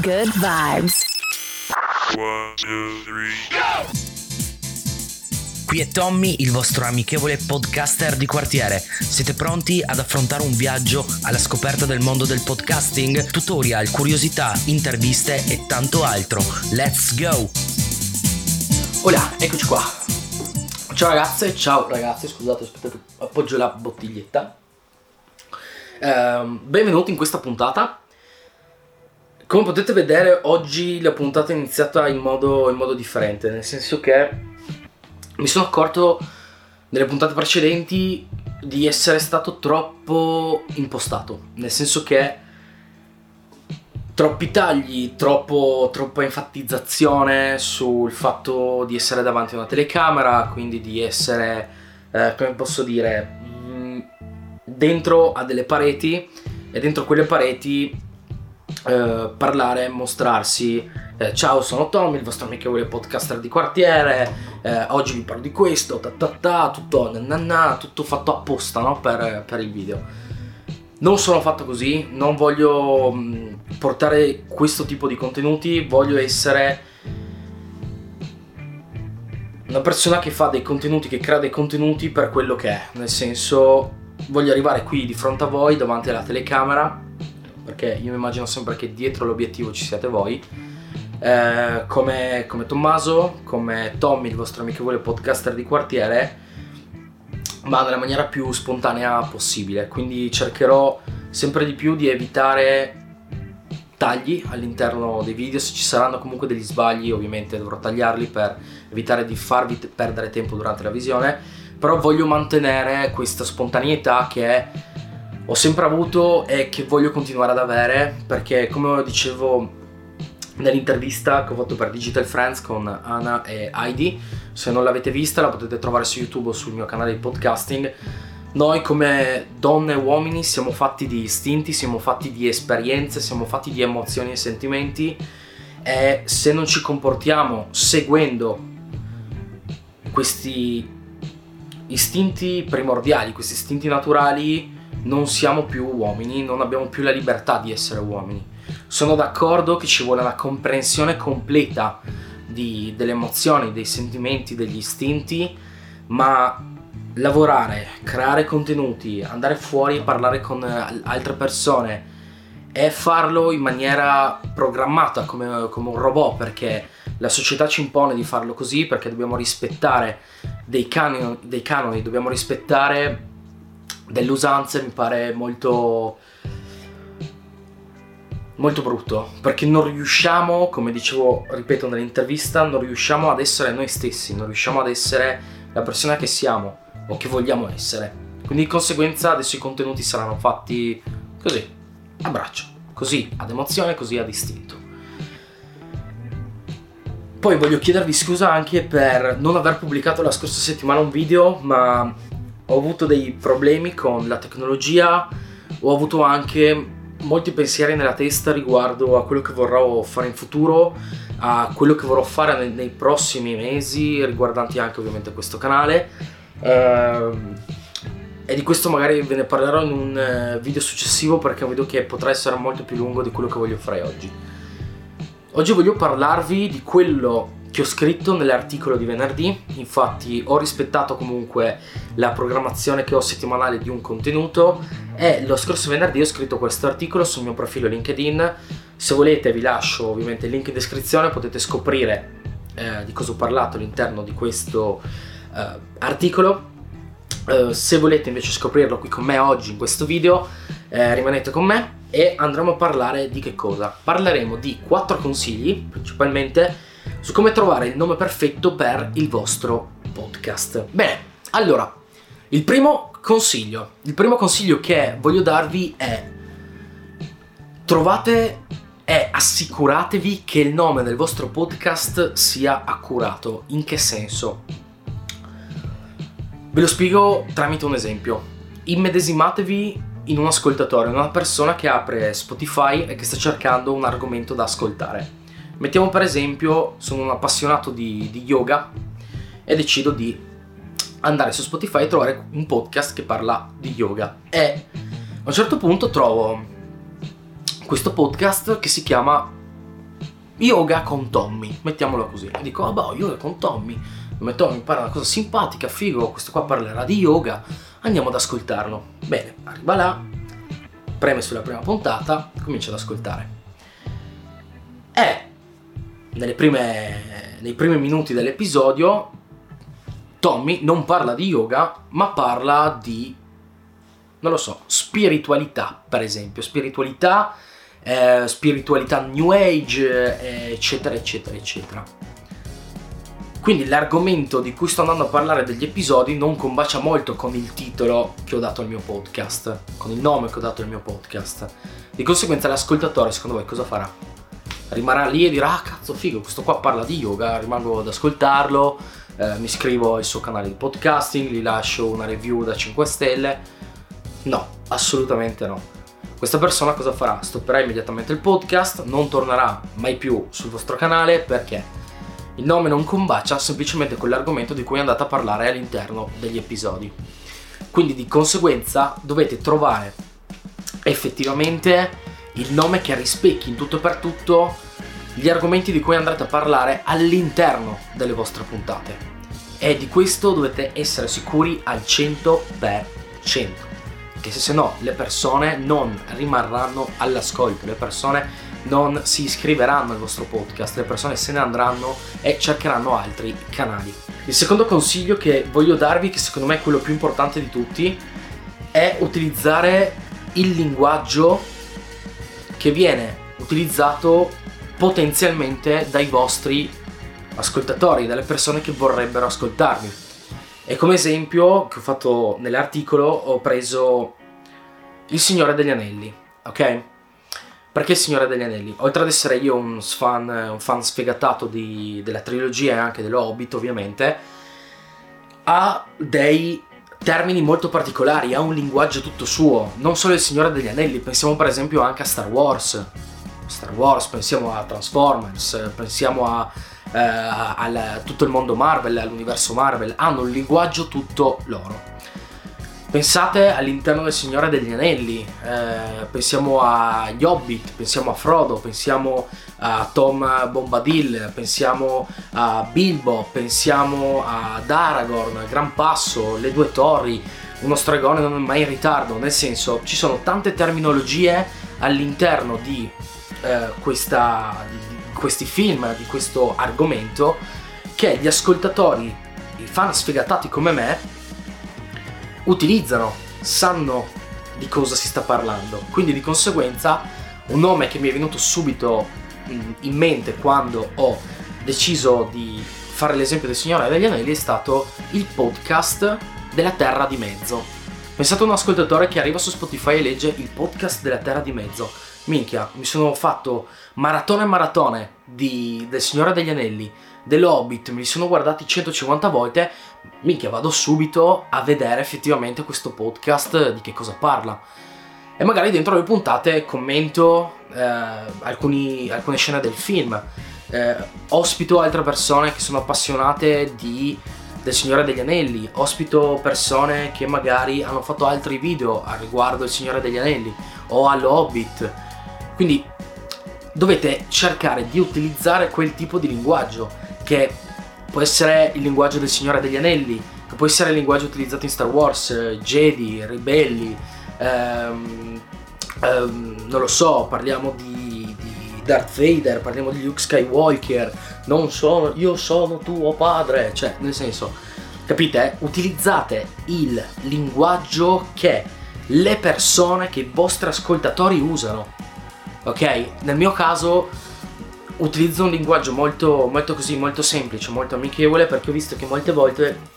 Good vibes. One, two, three. Qui è Tommy, il vostro amichevole podcaster di quartiere. Siete pronti ad affrontare un viaggio alla scoperta del mondo del podcasting? Tutorial, curiosità, interviste e tanto altro. Let's go! Hola, eccoci qua. Ciao ragazze, ciao ragazzi, scusate, aspettate, appoggio la bottiglietta. Ehm, benvenuti in questa puntata. Come potete vedere, oggi la puntata è iniziata in modo, in modo differente, nel senso che mi sono accorto nelle puntate precedenti di essere stato troppo impostato, nel senso che troppi tagli, troppo, troppa enfatizzazione sul fatto di essere davanti a una telecamera, quindi di essere, eh, come posso dire, mh, dentro a delle pareti e dentro quelle pareti eh, parlare, mostrarsi. eh, ciao, sono Tommy, il vostro amichevole podcaster di quartiere. eh, oggi vi parlo di questo, ta ta ta, tutto nanana, tutto fatto apposta no? per, per il video. Non sono fatto così, non voglio mh, portare questo tipo di contenuti, voglio essere una persona che fa dei contenuti, che crea dei contenuti per quello che è, nel senso voglio arrivare qui di fronte a voi davanti alla telecamera, perché io mi immagino sempre che dietro l'obiettivo ci siate voi, eh, come, come Tommaso, come Tommy, il vostro amichevole podcaster di quartiere, ma nella maniera più spontanea possibile. Quindi cercherò sempre di più di evitare tagli all'interno dei video. Se ci saranno comunque degli sbagli, ovviamente dovrò tagliarli per evitare di farvi t- perdere tempo durante la visione. Però voglio mantenere questa spontaneità che ho sempre avuto e che voglio continuare ad avere perché, come dicevo nell'intervista che ho fatto per Digital Friends con Anna e Heidi. Se non l'avete vista, la potete trovare su YouTube o sul mio canale di podcasting. Noi come donne e uomini siamo fatti di istinti, siamo fatti di esperienze, siamo fatti di emozioni e sentimenti e se non ci comportiamo seguendo questi istinti primordiali, questi istinti naturali, non siamo più uomini, non abbiamo più la libertà di essere uomini. Sono d'accordo che ci vuole una comprensione completa di- delle emozioni, dei sentimenti, degli istinti, ma lavorare, creare contenuti, andare fuori e parlare con altre persone e farlo in maniera programmata come, come un robot perché la società ci impone di farlo così perché dobbiamo rispettare dei canoni, dei canoni dobbiamo rispettare delle usanze mi pare molto molto brutto perché non riusciamo come dicevo ripeto nell'intervista non riusciamo ad essere noi stessi non riusciamo ad essere la persona che siamo o che vogliamo essere. Quindi di conseguenza adesso i contenuti saranno fatti così a braccio così ad emozione così ad istinto. Poi voglio chiedervi scusa anche per non aver pubblicato la scorsa settimana un video ma ho avuto dei problemi con la tecnologia ho avuto anche molti pensieri nella testa riguardo a quello che vorrò fare in futuro, a quello che vorrò fare nei, nei prossimi mesi, riguardanti anche ovviamente questo canale. Ehm, e di questo magari ve ne parlerò in un eh, video successivo perché vedo che potrà essere molto più lungo di quello che voglio fare oggi. Oggi voglio parlarvi di quello che ho scritto nell'articolo di venerdì, infatti ho rispettato comunque la programmazione che ho settimanale di un contenuto e lo scorso venerdì ho scritto questo articolo sul mio profilo LinkedIn, se volete vi lascio ovviamente il link in descrizione, potete scoprire eh, di cosa ho parlato all'interno di questo eh, articolo. Eh, se volete invece scoprirlo qui con me oggi in questo video, eh, rimanete con me e andremo a parlare di che cosa? Parleremo di quattro consigli, principalmente su come trovare il nome perfetto per il vostro podcast. Bene, allora, il primo consiglio, il primo consiglio che voglio darvi è trovate e assicuratevi che il nome del vostro podcast sia accurato. In che senso? Ve lo spiego tramite un esempio. Immedesimatevi in un ascoltatore, una persona che apre Spotify e che sta cercando un argomento da ascoltare. Mettiamo per esempio, sono un appassionato di, di yoga e decido di andare su Spotify e trovare un podcast che parla di yoga. E a un certo punto trovo questo podcast che si chiama Yoga con Tommy, mettiamolo così. E dico, vabbè, oh, yoga con Tommy. Come Tommy parla una cosa simpatica, figo, questo qua parlerà di yoga, andiamo ad ascoltarlo. Bene, arriva là, preme sulla prima puntata, comincia ad ascoltare. E prime, nei primi minuti dell'episodio Tommy non parla di yoga, ma parla di, non lo so, spiritualità, per esempio. Spiritualità, eh, spiritualità New Age, eh, eccetera, eccetera, eccetera. Quindi l'argomento di cui sto andando a parlare degli episodi non combacia molto con il titolo che ho dato al mio podcast, con il nome che ho dato al mio podcast. Di conseguenza l'ascoltatore, secondo voi, cosa farà? Rimarrà lì e dirà, ah cazzo figo, questo qua parla di yoga, rimango ad ascoltarlo, eh, mi iscrivo al suo canale di podcasting, gli lascio una review da 5 stelle. No, assolutamente no. Questa persona cosa farà? Stopperà immediatamente il podcast, non tornerà mai più sul vostro canale perché il nome non combacia semplicemente con l'argomento di cui andate a parlare all'interno degli episodi. Quindi di conseguenza dovete trovare effettivamente il nome che rispecchi in tutto e per tutto gli argomenti di cui andrete a parlare all'interno delle vostre puntate. E di questo dovete essere sicuri al 100%. Che se no le persone non rimarranno all'ascolto, le persone non si iscriveranno al vostro podcast, le persone se ne andranno e cercheranno altri canali. Il secondo consiglio che voglio darvi, che secondo me è quello più importante di tutti, è utilizzare il linguaggio che viene utilizzato potenzialmente dai vostri ascoltatori, dalle persone che vorrebbero ascoltarvi. E come esempio che ho fatto nell'articolo ho preso Il Signore degli Anelli, ok? Perché Il Signore degli Anelli? Oltre ad essere io un fan, un fan sfegatato di, della trilogia e anche dello Hobbit, ovviamente, ha dei termini molto particolari, ha un linguaggio tutto suo. Non solo Il Signore degli Anelli, pensiamo per esempio anche a Star Wars. Star Wars, pensiamo a Transformers, pensiamo a, eh, a tutto il mondo Marvel, all'universo Marvel, hanno un linguaggio tutto loro. Pensate all'interno del Signore degli Anelli, eh, pensiamo agli Hobbit, pensiamo a Frodo, pensiamo a Tom Bombadil, pensiamo a Bilbo, pensiamo ad Aragorn, Gran Passo, le due torri, uno stregone non è mai in ritardo, nel senso ci sono tante terminologie all'interno di, eh, questa, di questi film, di questo argomento, che gli ascoltatori, i fan sfegatati come me, utilizzano, sanno di cosa si sta parlando. Quindi di conseguenza un nome che mi è venuto subito in mente quando ho deciso di fare l'esempio del Signore degli Anelli è stato il podcast della Terra di Mezzo. Pensate a un ascoltatore che arriva su Spotify e legge il podcast della Terra di Mezzo. Minchia, mi sono fatto maratone e maratone di, del Signore degli Anelli, dell'Hobbit, me li sono guardati 150 volte, minchia vado subito a vedere effettivamente questo podcast di che cosa parla. E magari dentro le puntate commento eh, alcuni, alcune scene del film, eh, ospito altre persone che sono appassionate di, del Signore degli Anelli, ospito persone che magari hanno fatto altri video riguardo il Signore degli Anelli o all'Hobbit. Quindi dovete cercare di utilizzare quel tipo di linguaggio che può essere il linguaggio del Signore degli Anelli, che può essere il linguaggio utilizzato in Star Wars, eh, Jedi, ribelli, ehm, ehm, non lo so, parliamo di, di, Darth Vader, parliamo di Luke Skywalker, non sono, io sono tuo padre, cioè nel senso, capite? Utilizzate il linguaggio che le persone, che i vostri ascoltatori usano, ok? Nel mio caso utilizzo un linguaggio molto, molto così, molto semplice, molto amichevole perché ho visto che molte volte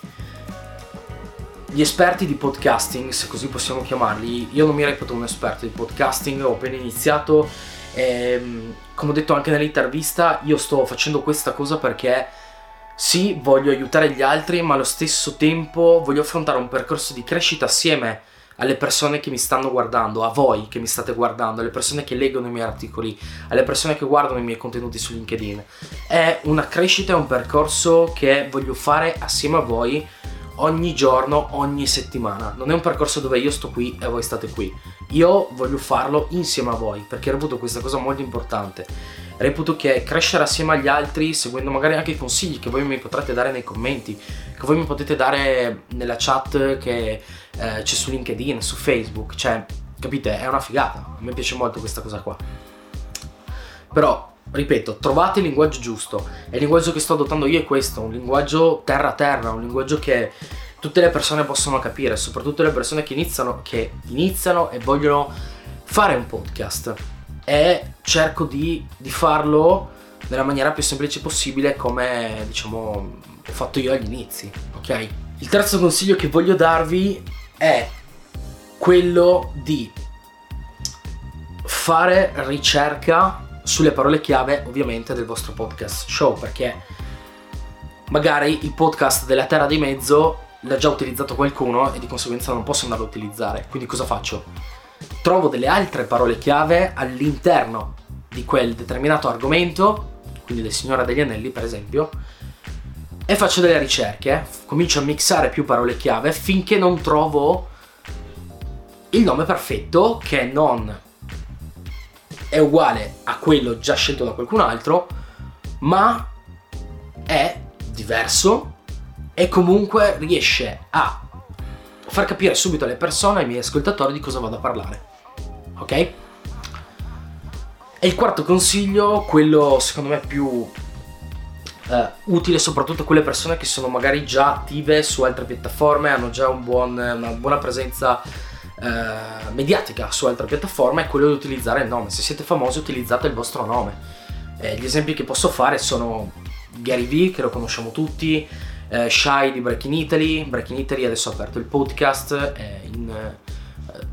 gli esperti di podcasting, se così possiamo chiamarli, io non mi reputo un esperto di podcasting, ho appena iniziato ehm, come ho detto anche nell'intervista, io sto facendo questa cosa perché sì, voglio aiutare gli altri, ma allo stesso tempo voglio affrontare un percorso di crescita assieme alle persone che mi stanno guardando, a voi che mi state guardando, alle persone che leggono i miei articoli, alle persone che guardano i miei contenuti su LinkedIn. È una crescita, è un percorso che voglio fare assieme a voi ogni giorno, ogni settimana. Non è un percorso dove io sto qui e voi state qui. Io voglio farlo insieme a voi perché reputo questa cosa molto importante. Reputo che crescere assieme agli altri, seguendo magari anche i consigli che voi mi potrete dare nei commenti, che voi mi potete dare nella chat che eh, c'è su LinkedIn, su Facebook, cioè, capite, è una figata. A me piace molto questa cosa qua. Però, ripeto, trovate il linguaggio giusto. E il linguaggio che sto adottando io è questo, un linguaggio terra terra, un linguaggio che tutte le persone possono capire, soprattutto le persone che iniziano, che iniziano e vogliono fare un podcast. E cerco di, di farlo nella maniera più semplice possibile come diciamo ho fatto io agli inizi, ok? Il terzo consiglio che voglio darvi è quello di fare ricerca sulle parole chiave ovviamente del vostro podcast show perché magari il podcast della Terra di Mezzo l'ha già utilizzato qualcuno e di conseguenza non posso andarlo a utilizzare. Quindi cosa faccio? Trovo delle altre parole chiave all'interno di quel determinato argomento, quindi del Signore degli Anelli per esempio, e faccio delle ricerche, comincio a mixare più parole chiave finché non trovo il nome perfetto che non è uguale a quello già scelto da qualcun altro, ma è diverso e comunque riesce a far capire subito alle persone, ai miei ascoltatori di cosa vado a parlare. Ok? E il quarto consiglio, quello secondo me più eh, utile soprattutto a quelle persone che sono magari già attive su altre piattaforme, hanno già un buon, una buona presenza eh, mediatica su altre piattaforme, è quello di utilizzare il nome. Se siete famosi utilizzate il vostro nome. Eh, gli esempi che posso fare sono Gary Vee, che lo conosciamo tutti, eh, Shy di Breaking Italy. Breaking Italy adesso ha aperto il podcast, è in eh,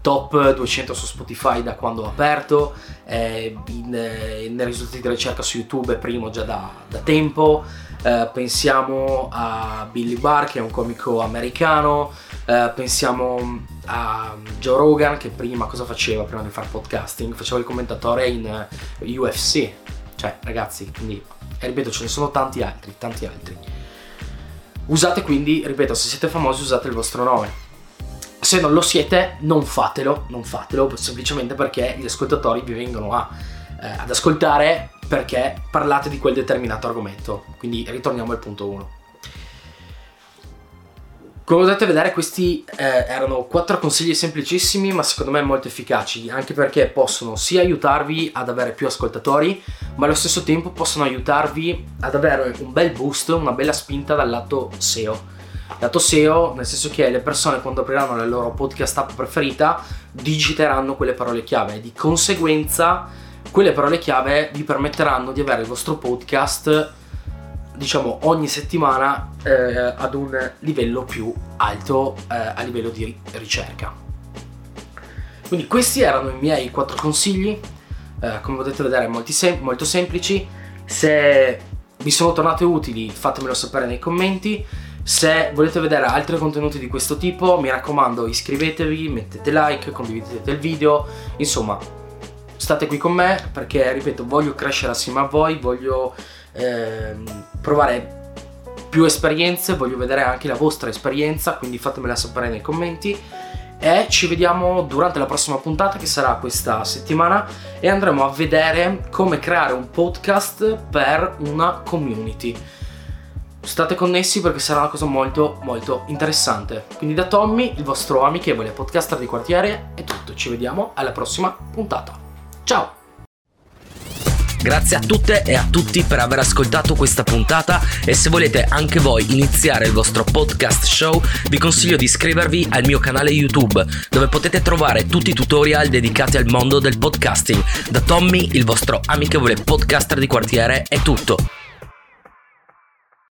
top 200 su Spotify da quando ho aperto, in, eh, nei risultati di ricerca su YouTube è primo già da, da tempo. Eh, pensiamo a Billy Barr che è un comico americano, eh, pensiamo a Joe Rogan che prima cosa faceva prima di fare podcasting? Faceva il commentatore in UFC. Cioè, ragazzi, quindi, ripeto, ce ne sono tanti altri, tanti altri. Usate quindi, ripeto, se siete famosi usate il vostro nome. Se non lo siete, non fatelo, non fatelo, semplicemente perché gli ascoltatori vi vengono a, eh, ad ascoltare perché parlate di quel determinato argomento. Quindi ritorniamo al punto 1. Come potete vedere questi eh, erano quattro consigli semplicissimi ma secondo me molto efficaci anche perché possono sia aiutarvi ad avere più ascoltatori ma allo stesso tempo possono aiutarvi ad avere un bel boost, una bella spinta dal lato SEO. Lato SEO nel senso che le persone quando apriranno la loro podcast app preferita digiteranno quelle parole chiave e di conseguenza quelle parole chiave vi permetteranno di avere il vostro podcast diciamo ogni settimana eh, ad un livello più alto eh, a livello di ricerca. Quindi questi erano i miei quattro consigli, eh, come potete vedere sem- molto semplici, se vi sono tornate utili fatemelo sapere nei commenti, se volete vedere altri contenuti di questo tipo mi raccomando iscrivetevi, mettete like, condividete il video, insomma state qui con me perché ripeto voglio crescere assieme a voi, voglio ehm, provare più esperienze, voglio vedere anche la vostra esperienza, quindi fatemela sapere nei commenti e ci vediamo durante la prossima puntata che sarà questa settimana e andremo a vedere come creare un podcast per una community. State connessi perché sarà una cosa molto molto interessante. Quindi da Tommy, il vostro amichevole podcaster di quartiere, è tutto. Ci vediamo alla prossima puntata. Ciao! Grazie a tutte e a tutti per aver ascoltato questa puntata e se volete anche voi iniziare il vostro podcast show vi consiglio di iscrivervi al mio canale YouTube dove potete trovare tutti i tutorial dedicati al mondo del podcasting. Da Tommy, il vostro amichevole podcaster di quartiere, è tutto.